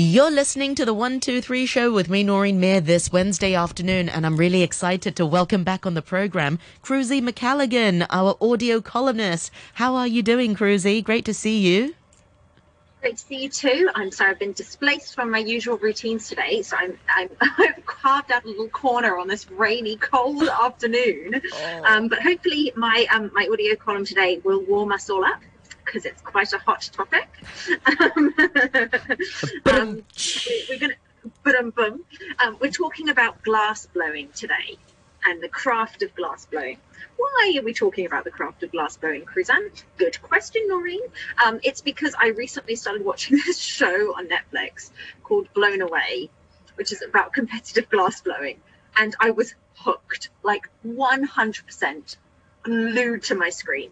You're listening to the 123 show with me, Noreen Mayer, this Wednesday afternoon, and I'm really excited to welcome back on the program Cruzy McCalligan, our audio columnist. How are you doing, Cruzy? Great to see you. Great to see you too. I'm sorry, I've been displaced from my usual routines today, so I'm, I'm I've carved out a little corner on this rainy, cold afternoon. Oh. Um, but hopefully, my um, my audio column today will warm us all up because it's quite a hot topic. Um, um, we, are going to, um, we're talking about glass blowing today and the craft of glass blowing. Why are we talking about the craft of glass blowing, Cruzan? Good question, Noreen. Um, it's because I recently started watching this show on Netflix called Blown Away, which is about competitive glass blowing. And I was hooked, like 100% glued to my screen.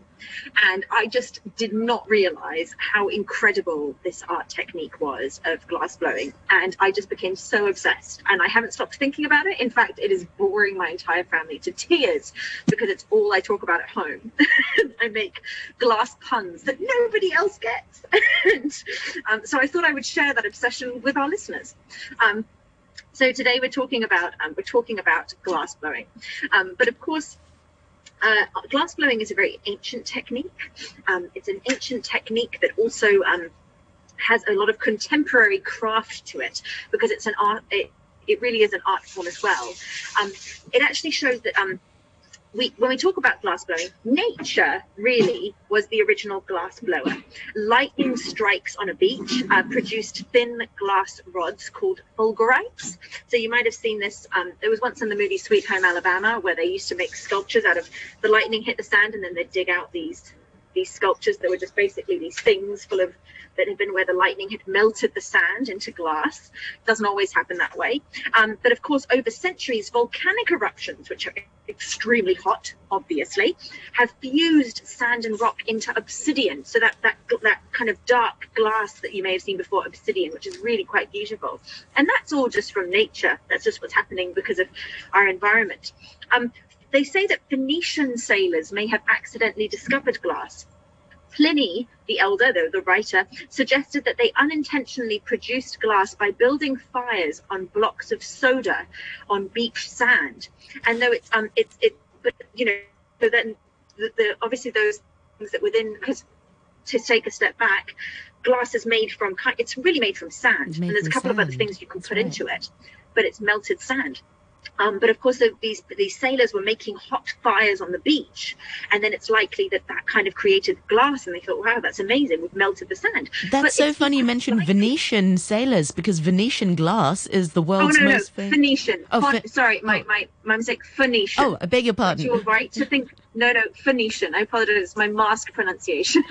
And I just did not realize how incredible this art technique was of glass blowing. And I just became so obsessed. And I haven't stopped thinking about it. In fact, it is boring my entire family to tears because it's all I talk about at home. I make glass puns that nobody else gets. and um, so I thought I would share that obsession with our listeners. Um, so today we're talking about um, we're talking about glass blowing, um, but of course uh, glass blowing is a very ancient technique. Um, it's an ancient technique that also um, has a lot of contemporary craft to it because it's an art. It, it really is an art form as well. Um, it actually shows that um, we, when we talk about glass blowing, nature really was the original glass blower. Lightning strikes on a beach uh, produced thin glass rods called fulgurites. So you might have seen this. Um, was once in the movie Sweet Home Alabama where they used to make sculptures out of the lightning hit the sand and then they'd dig out these these sculptures that were just basically these things full of that had been where the lightning had melted the sand into glass. Doesn't always happen that way. Um, but of course, over centuries, volcanic eruptions, which are extremely hot, obviously, have fused sand and rock into obsidian. So that that that kind of dark glass that you may have seen before, obsidian, which is really quite beautiful. And that's all just from nature. That's just what's happening because of our environment. Um, they say that Phoenician sailors may have accidentally discovered glass. Pliny the elder, though the writer, suggested that they unintentionally produced glass by building fires on blocks of soda on beach sand. And though it's um it's it but you know so then the, the obviously those things that within because to take a step back, glass is made from it's really made from sand, made and there's a couple sand. of other things you can That's put right. into it, but it's melted sand. Um, but of course, these these sailors were making hot fires on the beach, and then it's likely that that kind of created glass, and they thought, "Wow, that's amazing! We've melted the sand." That's but so funny. You mentioned likely. Venetian sailors because Venetian glass is the world's oh, no, most. No, Venetian. Oh, sorry, my, oh. my my mistake. Phoenician. Oh, I beg your pardon. You're right to think no, no, Phoenician. I apologize. It's my mask pronunciation.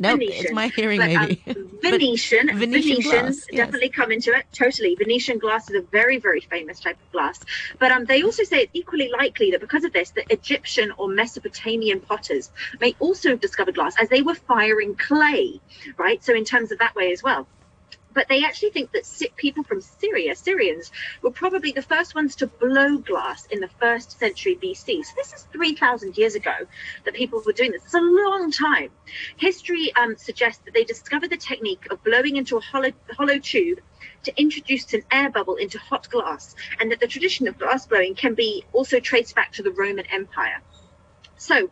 no, it's my hearing but, maybe. Um, Venetian. Venetian Venetians glass, definitely yes. come into it. Totally. Venetian glass is a very, very famous type of glass. But um, they also say it's equally likely that because of this, that Egyptian or Mesopotamian potters may also have discovered glass as they were firing clay, right? So in terms of that way as well but they actually think that people from Syria, Syrians, were probably the first ones to blow glass in the first century BC. So this is 3,000 years ago that people were doing this. It's a long time. History um, suggests that they discovered the technique of blowing into a hollow, hollow tube to introduce an air bubble into hot glass, and that the tradition of glass blowing can be also traced back to the Roman Empire. So,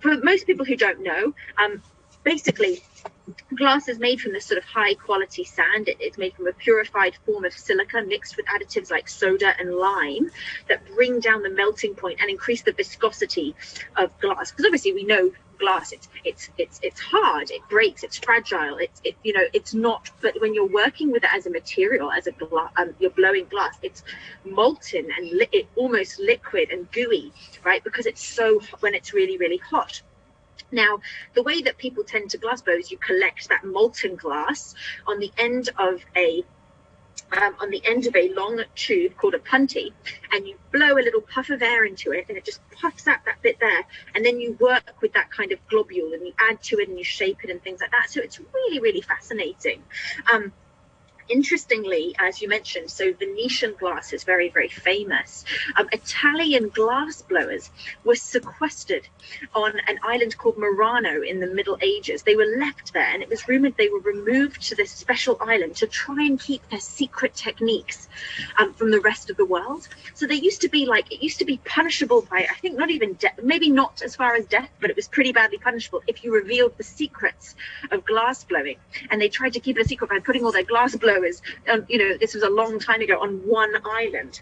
for most people who don't know, um, basically glass is made from this sort of high quality sand. It, it's made from a purified form of silica mixed with additives like soda and lime that bring down the melting point and increase the viscosity of glass. Because obviously we know glass it's it's it's it's hard it breaks it's fragile it's it you know it's not but when you're working with it as a material as a glass um, you're blowing glass it's molten and li- it almost liquid and gooey right because it's so when it's really really hot now, the way that people tend to glass blow is you collect that molten glass on the end of a um, on the end of a long tube called a punty, and you blow a little puff of air into it, and it just puffs out that bit there. And then you work with that kind of globule, and you add to it, and you shape it, and things like that. So it's really, really fascinating. Um, interestingly, as you mentioned, so Venetian glass is very, very famous. Um, Italian glass blowers were sequestered on an island called Murano in the Middle Ages. They were left there, and it was rumored they were removed to this special island to try and keep their secret techniques um, from the rest of the world. So they used to be like, it used to be punishable by, I think, not even death, maybe not as far as death, but it was pretty badly punishable if you revealed the secrets of glass blowing. And they tried to keep it a secret by putting all their glass blowers blowers, um, you know, this was a long time ago on one island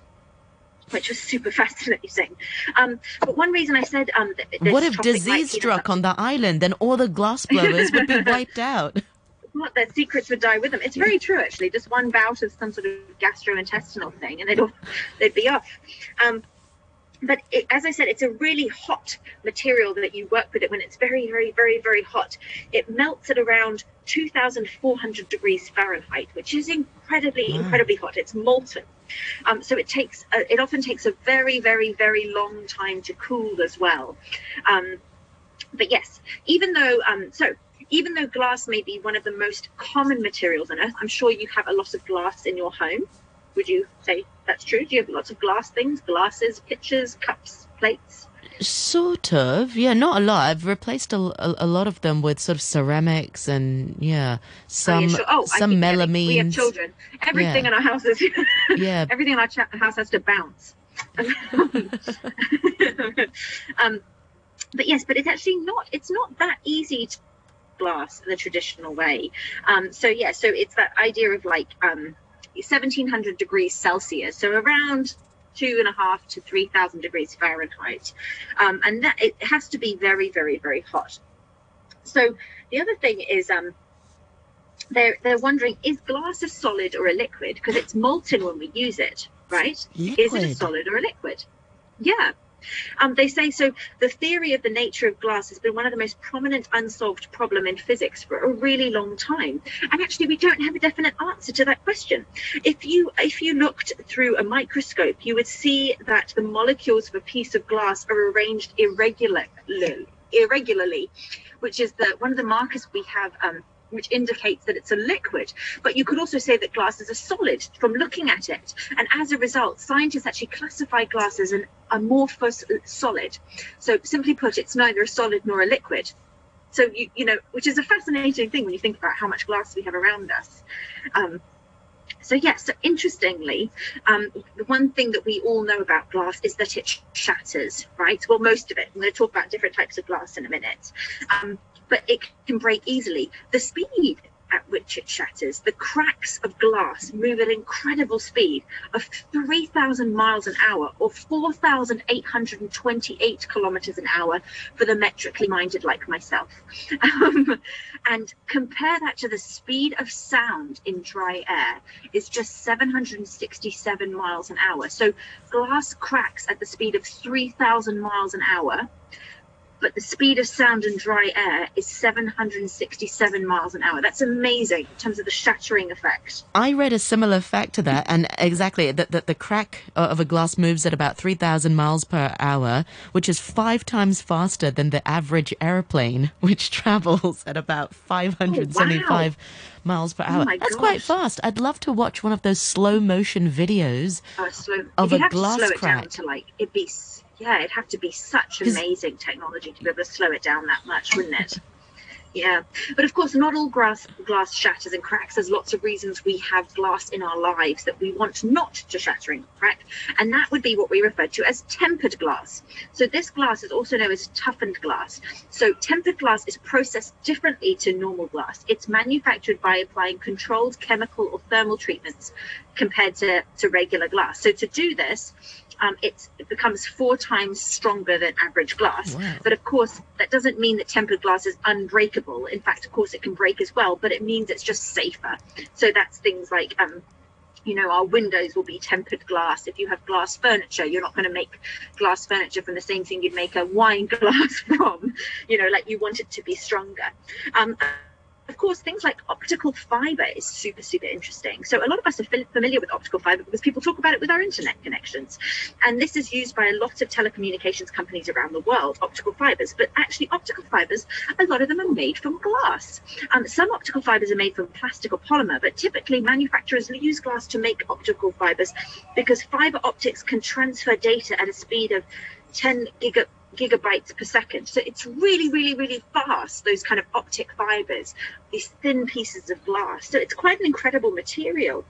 which was super fascinating. Um, but one reason I said um, what if disease struck on the island, then all the glass blowers would be wiped out. What their secrets would die with them. It's very true, actually. Just one bout of some sort of gastrointestinal thing, and they'd all, they'd be off. Um, but it, as I said, it's a really hot material that you work with it when it's very, very, very, very hot. It melts at around 2,400 degrees Fahrenheit, which is incredibly, wow. incredibly hot. It's molten. Um, so it takes, a, it often takes a very, very, very long time to cool as well. Um, but yes, even though, um, so even though glass may be one of the most common materials on earth, I'm sure you have a lot of glass in your home. Would you say that's true? Do you have lots of glass things, glasses, pitchers, cups, plates? Sort of, yeah, not a lot. I've replaced a, a, a lot of them with sort of ceramics and yeah, some oh, yeah, sure. oh, some melamine. We have children. Everything yeah. in our house is yeah. Everything in our house has to bounce. um, but yes, but it's actually not. It's not that easy to glass the traditional way. Um, so yeah, so it's that idea of like um, 1700 degrees Celsius, so around two and a half to 3000 degrees Fahrenheit. Um, and that it has to be very, very, very hot. So the other thing is um, they're, they're wondering is glass a solid or a liquid? Because it's molten when we use it, right? Liquid. Is it a solid or a liquid? Yeah. Um, they say so. The theory of the nature of glass has been one of the most prominent unsolved problem in physics for a really long time, and actually we don't have a definite answer to that question. If you if you looked through a microscope, you would see that the molecules of a piece of glass are arranged irregularly, irregularly, which is the one of the markers we have. Um, which indicates that it's a liquid. But you could also say that glass is a solid from looking at it. And as a result, scientists actually classify glass as an amorphous solid. So simply put, it's neither a solid nor a liquid. So you you know, which is a fascinating thing when you think about how much glass we have around us. Um, so yes, so interestingly, um, the one thing that we all know about glass is that it shatters, right? Well, most of it. I'm going to talk about different types of glass in a minute. Um, but it can break easily. The speed at which it shatters, the cracks of glass move at incredible speed of 3,000 miles an hour or 4,828 kilometers an hour for the metrically minded like myself. Um, and compare that to the speed of sound in dry air is just 767 miles an hour. So glass cracks at the speed of 3,000 miles an hour but the speed of sound and dry air is 767 miles an hour. That's amazing in terms of the shattering effect. I read a similar fact to that, and exactly that the, the crack of a glass moves at about 3,000 miles per hour, which is five times faster than the average airplane, which travels at about 575 oh, wow. miles per oh hour. Oh That's gosh. quite fast. I'd love to watch one of those slow motion videos oh, slow. of a glass crack. Down to like be yeah, it'd have to be such amazing technology to be able to slow it down that much, wouldn't it? Yeah, but of course, not all glass glass shatters and cracks. There's lots of reasons we have glass in our lives that we want not to shatter and crack, and that would be what we refer to as tempered glass. So this glass is also known as toughened glass. So tempered glass is processed differently to normal glass. It's manufactured by applying controlled chemical or thermal treatments compared to, to regular glass. So to do this, um, it becomes four times stronger than average glass. Wow. But of course, that doesn't mean that tempered glass is unbreakable. In fact, of course, it can break as well, but it means it's just safer. So that's things like. Um, you know, our windows will be tempered glass. If you have glass furniture, you're not going to make glass furniture from the same thing you'd make a wine glass from. You know, like you want it to be stronger. Um, of course, things like optical fiber is super, super interesting. So a lot of us are familiar with optical fiber because people talk about it with our internet connections. And this is used by a lot of telecommunications companies around the world, optical fibers. But actually, optical fibers, a lot of them are made from glass. Um, some optical fibers are made from plastic or polymer, but typically manufacturers use glass to make optical fibers because fiber optics can transfer data at a speed of 10 giga, gigabytes per second. So it's really, really, really fast, those kind of optic fibers, these thin pieces of glass. So it's quite an incredible material.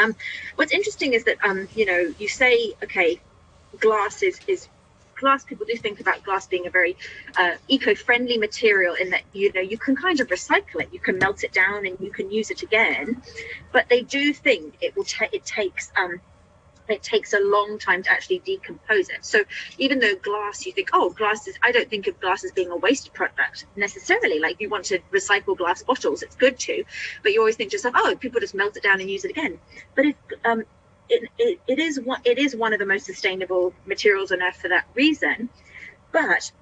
Um, what's interesting is that, um, you know, you say, okay, glass is, is glass people do think about glass being a very uh, eco-friendly material in that you know you can kind of recycle it you can melt it down and you can use it again but they do think it will take it takes um, it takes a long time to actually decompose it. So even though glass, you think, oh, glass is, I don't think of glass as being a waste product necessarily. Like you want to recycle glass bottles, it's good to, but you always think to yourself, oh, people just melt it down and use it again. But if, um, it, it, it is one, it is one of the most sustainable materials on earth for that reason. But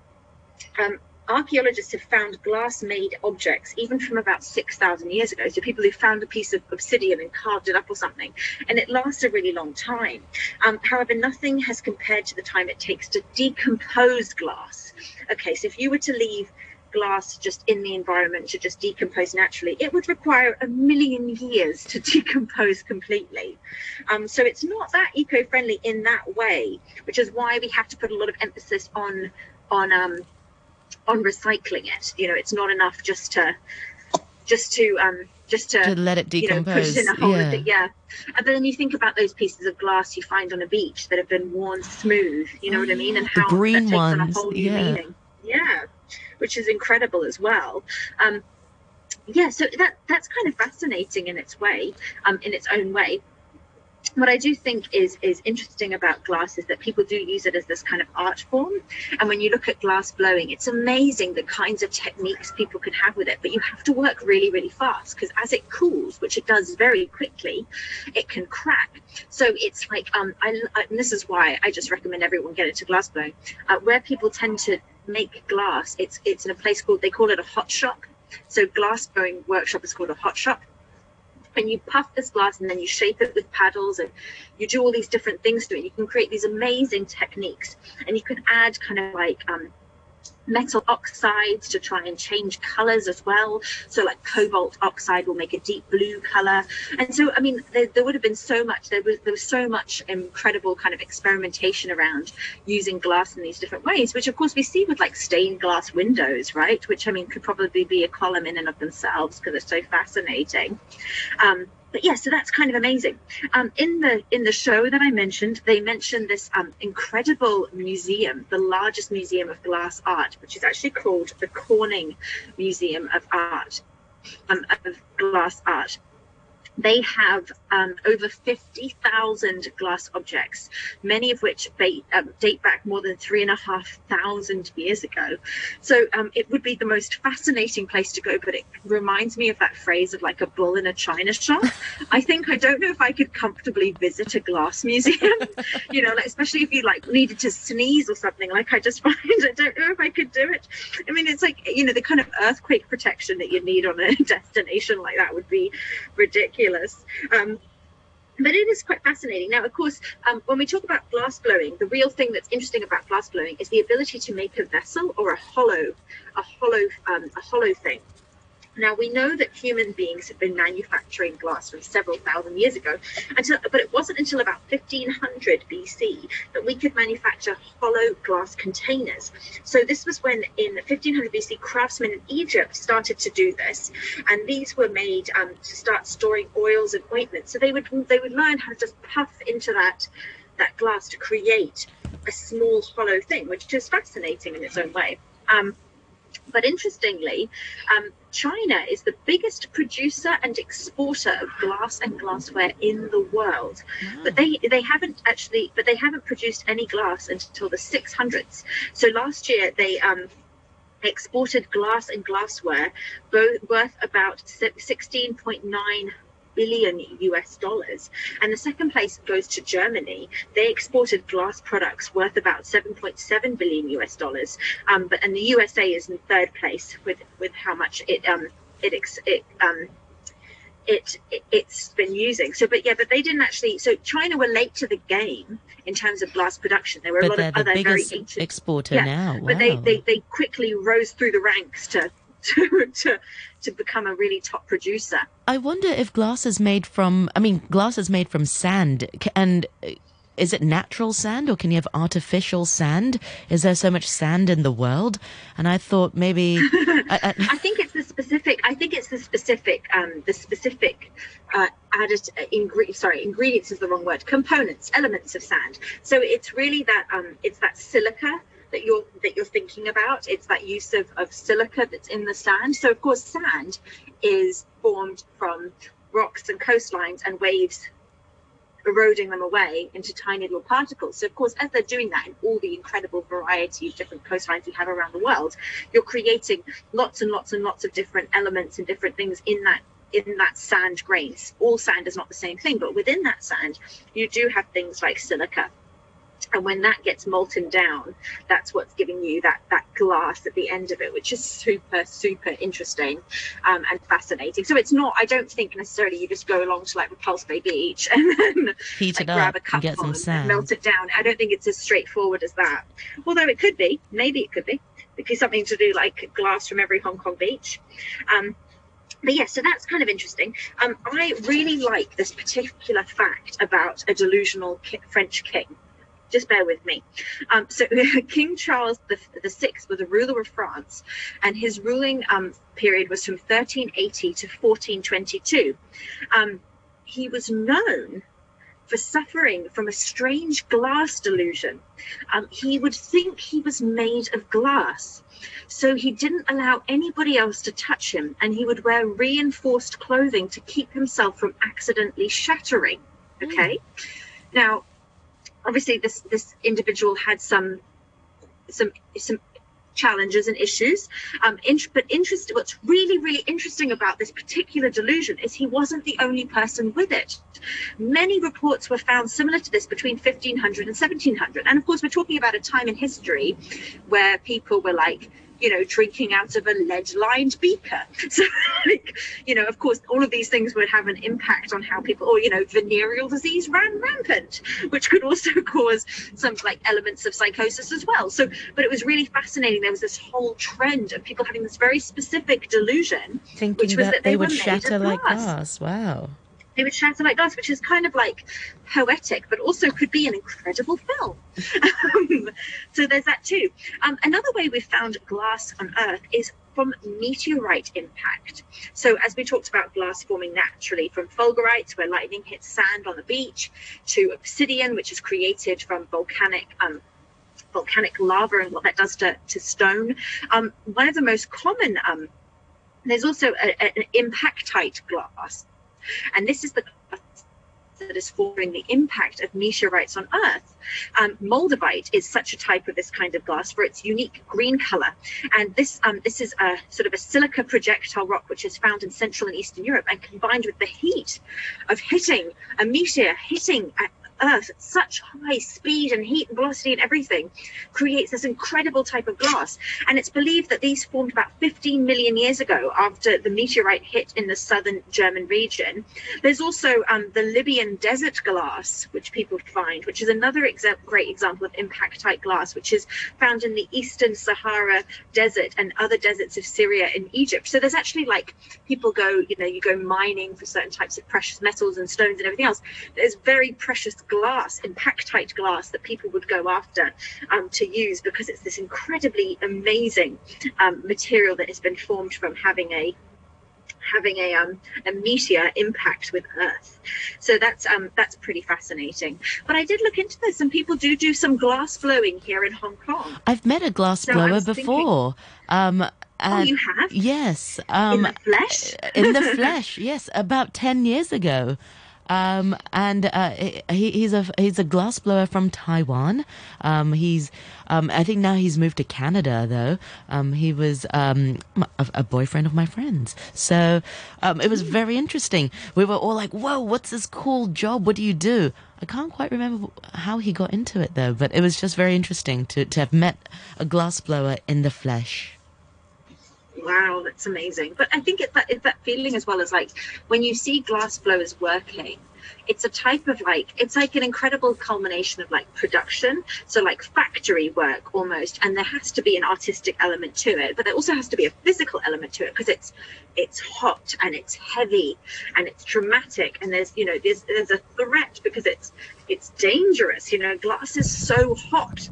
um, archaeologists have found glass made objects even from about 6,000 years ago. So people who found a piece of obsidian and carved it up or something, and it lasts a really long time. Um, however, nothing has compared to the time it takes to decompose glass. Okay, so if you were to leave glass just in the environment to just decompose naturally, it would require a million years to decompose completely. Um, so it's not that eco-friendly in that way, which is why we have to put a lot of emphasis on on um, on recycling it. You know, it's not enough just to just to um just to, to let it decompose. You know, put it in a hole. Yeah. yeah. And then you think about those pieces of glass you find on a beach that have been worn smooth. You know what I mean? And how the green that ones. on a whole new yeah. meaning. Yeah, which is incredible as well. Um, yeah, so that that's kind of fascinating in its way, um, in its own way what I do think is is interesting about glass is that people do use it as this kind of art form. And when you look at glass blowing, it's amazing the kinds of techniques people can have with it. But you have to work really, really fast because as it cools, which it does very quickly, it can crack. So it's like um, I, I this is why I just recommend everyone get into glass blowing. Uh, where people tend to make glass, it's it's in a place called they call it a hot shop. So glass blowing workshop is called a hot shop and you puff this glass and then you shape it with paddles and you do all these different things to it. You can create these amazing techniques and you can add kind of like um, metal oxides to try and change colors as well. So like cobalt oxide will make a deep blue color. And so, I mean, there, there would have been so much, there was, there was so much incredible kind of experimentation around using glass in these different ways, which of course we see with like stained glass windows, right? Which I mean, could probably be a column in and of themselves because it's so fascinating. Um, but yeah, so that's kind of amazing. Um, in the in the show that I mentioned, they mentioned this um, incredible museum, the largest museum of glass art, which is actually called the Corning Museum of Art, um, of glass art they have um, over 50,000 glass objects, many of which um, date back more than three and a half thousand years ago. So um, it would be the most fascinating place to go, but it reminds me of that phrase of like a bull in a china shop. I think I don't know if I could comfortably visit a glass museum, you know, like, especially if you like needed to sneeze or something. Like I just find I don't know if I could do it. I mean, it's like you know the kind of earthquake protection that you need on a destination like that would be ridiculous ridiculous. Um, but it is quite fascinating. Now, of course, um, when we talk about glass blowing, the real thing that's interesting about glass blowing is the ability to make a vessel or a hollow, a hollow, um, a hollow thing. Now we know that human beings have been manufacturing glass from several thousand years ago, until, but it wasn't until about 1500 BC that we could manufacture hollow glass containers. So this was when in 1500 BC craftsmen in Egypt started to do this, and these were made um, to start storing oils and ointments. So they would they would learn how to just puff into that that glass to create a small hollow thing, which is fascinating in its own way. Um, but interestingly, um, China is the biggest producer and exporter of glass and glassware in the world. But they they haven't actually, but they haven't produced any glass until the 600s. So last year they um, exported glass and glassware both worth about 16.9 billion US dollars. And the second place goes to Germany. They exported glass products worth about 7.7 billion US dollars. Um, but and the USA is in third place with with how much it um, it, it um, it, it has been using. So, but yeah, but they didn't actually. So China were late to the game in terms of glass production. There were but a lot of other very ancient exporter yeah, now. Wow. But they, they they quickly rose through the ranks to to to to become a really top producer. I wonder if glass is made from. I mean, glass is made from sand, and is it natural sand or can you have artificial sand? Is there so much sand in the world? And I thought maybe. I, I, I, think it's the specific. I think it's the specific. Um, the specific uh, added uh. Sorry, ingredients is the wrong word. Components, elements of sand. So it's really that. Um, it's that silica that you're that you're thinking about. It's that use of, of silica that's in the sand. So of course, sand is formed from rocks and coastlines and waves eroding them away into tiny little particles. So, of course, as they're doing that in all the incredible variety of different coastlines we have around the world, you're creating lots and lots and lots of different elements and different things in that in that sand grains. All sand is not the same thing, but within that sand, you do have things like silica and when that gets molten down that's what's giving you that that glass at the end of it which is super super interesting um, and fascinating. So it's not i don't think necessarily you just go along to like repulse bay beach and then heat like, it grab a cup and get some sand melt it down. I don't think it's as straightforward as that. Although it could be maybe it could be it could be something to do like glass from every hong kong beach. Um, but yeah, so that's kind of interesting. Um, I really like this particular fact about a delusional French king just bear with me. Um, so King Charles the, the Sixth was a ruler of France, and his ruling um, period was from 1380 to 1422. Um, he was known for suffering from a strange glass delusion. Um, he would think he was made of glass. So he didn't allow anybody else to touch him, and he would wear reinforced clothing to keep himself from accidentally shattering. Okay. Mm. Now, obviously this this individual had some some some challenges and issues. Um, but interest, what's really, really interesting about this particular delusion is he wasn't the only person with it. Many reports were found similar to this between 1500 and 1700. And of course, we're talking about a time in history where people were like, you know, drinking out of a lead lined beaker. So, like, you know, of course, all of these things would have an impact on how people, or, you know, venereal disease ran rampant, which could also cause some like elements of psychosis as well. So, but it was really fascinating. There was this whole trend of people having this very specific delusion, Thinking which was that, that they, they would shatter like glass. Wow they would shatter like glass, which is kind of like poetic, but also could be an incredible film. um, so there's that too. Um, another way we've found glass on Earth is from meteorite impact. So as we talked about glass forming naturally from fulgurites, where lightning hits sand on the beach, to obsidian, which is created from volcanic um, volcanic lava and what that does to, to stone. Um, one of the most common um, there's also an impactite glass and this is the that is forming the impact of meteorites on Earth. Um, moldavite is such a type of this kind of glass for its unique green color. And this um, this is a sort of a silica projectile rock which is found in Central and Eastern Europe and combined with the heat of hitting a meteor hitting Earth at such high speed and heat and velocity and everything creates this incredible type of glass. And it's believed that these formed about 15 million years ago after the meteorite hit in the southern German region. There's also um, the Libyan desert glass, which people find, which is another exa- great example of impactite glass, which is found in the eastern Sahara desert and other deserts of Syria and Egypt. So there's actually like people go, you know, you go mining for certain types of precious metals and stones and everything else. There's very precious glass, impactite glass that people would go after um, to use because it's this incredibly amazing um, material that has been formed from having a having a um, a meteor impact with Earth. So that's um that's pretty fascinating. But I did look into this, and people do do some glass blowing here in Hong Kong. I've met a glass so blower before. Thinking, um, oh, you have? Yes. Um, in the flesh? in the flesh, yes. About 10 years ago. Um, and uh, he, he's a he's a glassblower from Taiwan. Um, he's um, I think now he's moved to Canada though. Um, he was um, a, a, boyfriend of my friend's, so um, it was very interesting. We were all like, "Whoa, what's this cool job? What do you do?" I can't quite remember how he got into it though, but it was just very interesting to, to have met a glassblower in the flesh. Wow, that's amazing. But I think that, that feeling as well as like when you see glass blowers working, it's a type of like it's like an incredible culmination of like production. So like factory work almost and there has to be an artistic element to it but there also has to be a physical element to it because it's it's hot and it's heavy and it's dramatic and there's you know there's there's a threat because it's it's dangerous you know. Glass is so hot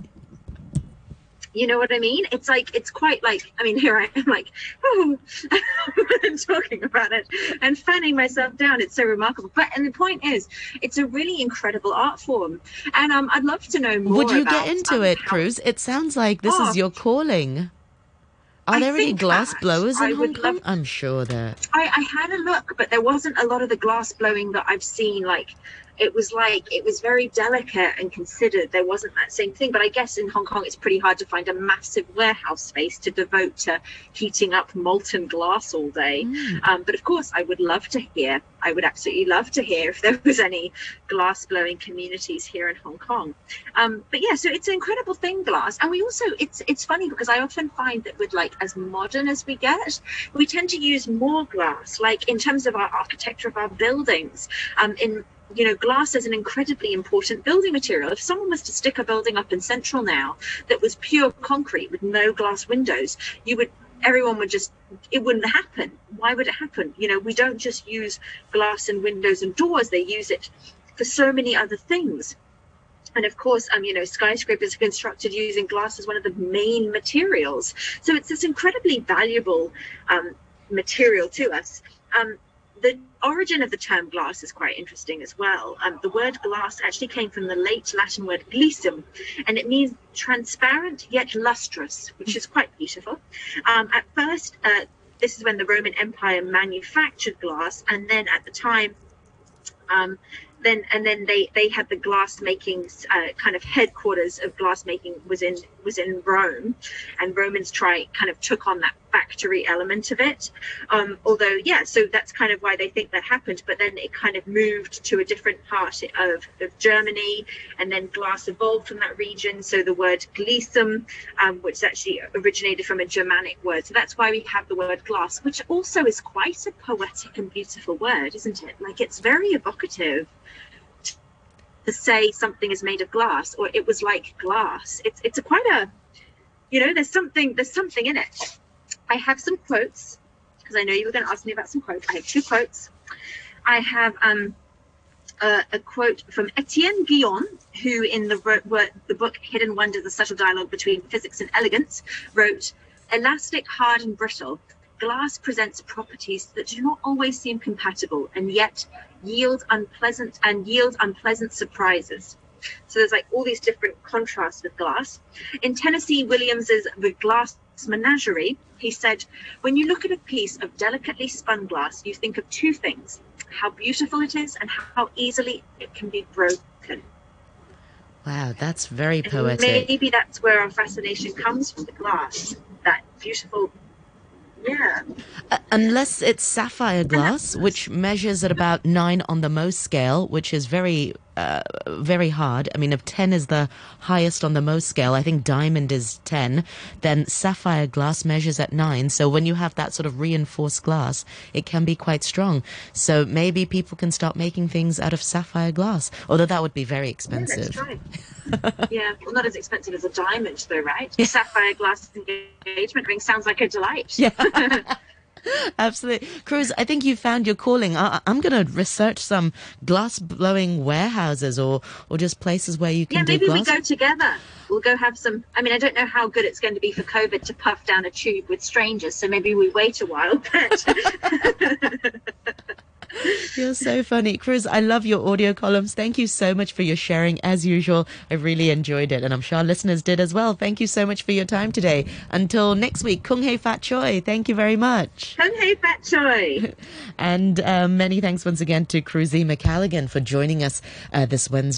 you know what I mean? It's like it's quite like I mean here I am like oh I'm talking about it and fanning myself down. It's so remarkable. But and the point is, it's a really incredible art form, and um, I'd love to know more. Would you about, get into um, it, how- Cruz? It sounds like this Oh. is your calling. Are there any glass blowers I in Hong Kong? love- I'm sure there. I, I had a look, but there wasn't a lot of the glass blowing that I've seen. Like, it was like it was very delicate and considered. There wasn't that same thing. But I guess in Hong Kong, it's pretty hard to find a massive warehouse space to devote to heating up molten glass all day. Mm. Um, but of course, I would love to hear. I would absolutely love to hear if there was any glass blowing communities here in Hong Kong. Um, but yeah, so it's an incredible thing, glass. And we also, it's it's funny because I often find that with like as modern as we get, we tend to use more glass. Like in terms of our architecture of our buildings, um, in you know, glass is an incredibly important building material. If someone was to stick a building up in Central now that was pure concrete with no glass windows, you would everyone would just it wouldn't happen. Why would it happen? You know we don't just use glass and windows and doors they use it for so many other things. And of course um you know skyscrapers are constructed using glass as one of the main materials. So it's this incredibly valuable um, material to us. Um, the origin of the term glass is quite interesting as well. Um, the word glass actually came from the late Latin word glycum, and it means transparent yet lustrous, which is quite beautiful. Um, at first, uh, this is when the Roman Empire manufactured glass, and then at the time, um, then and then they they had the glass making uh, kind of headquarters of glass making was in was in Rome, and Romans try kind of took on that factory element of it. Um, although yeah, so that's kind of why they think that happened. But then it kind of moved to a different part of, of Germany, and then glass evolved from that region. So the word glycum, um, which actually originated from a Germanic word, so that's why we have the word glass, which also is quite a poetic and beautiful word, isn't it? Like it's very evocative to say something is made of glass or it was like glass. It's it's a quite a you know there's something there's something in it. I have some quotes because i know you were going to ask me about some quotes. I have two quotes. I have um a, a quote from Etienne Guyon, who in the, ro- wo- the book Hidden Wonders, a subtle dialogue between physics and elegance, wrote, Elastic, hard, and brittle, glass presents properties that do not always seem compatible and yet yield unpleasant and yield unpleasant surprises. So there's like all these different contrasts with glass. In Tennessee Williams's The Glass Menagerie, he said, when you look at a piece of delicately spun glass, you think of two things how beautiful it is and how easily it can be broken. Wow, that's very And poetic. maybe that's where our fascination comes from the glass, that beautiful, yeah. Uh, unless it's sapphire glass, which measures at about nine on the Mohs scale, which is very, uh, very hard. I mean, if 10 is the highest on the Mohs scale, I think diamond is 10, then sapphire glass measures at nine. So when you have that sort of reinforced glass, it can be quite strong. So maybe people can start making things out of sapphire glass, although that would be very expensive. try. yeah, well, not as expensive as a diamond, though, right? A sapphire glass engagement ring sounds like a delight. Yeah. Absolutely. Cruz, I think you found your calling. I, I'm going to research some glass blowing warehouses or, or just places where you can Yeah, do maybe we go together. We'll go have some. I mean, I don't know how good it's going to be for COVID to puff down a tube with strangers, so maybe we wait a while. But You're so funny. Cruz, I love your audio columns. Thank you so much for your sharing. As usual, I really enjoyed it. And I'm sure our listeners did as well. Thank you so much for your time today. Until next week, Kung Hei Fat Choi. Thank you very much. Kung Hei Fat Choi. And uh, many thanks once again to Cruzy McCalligan for joining us uh, this Wednesday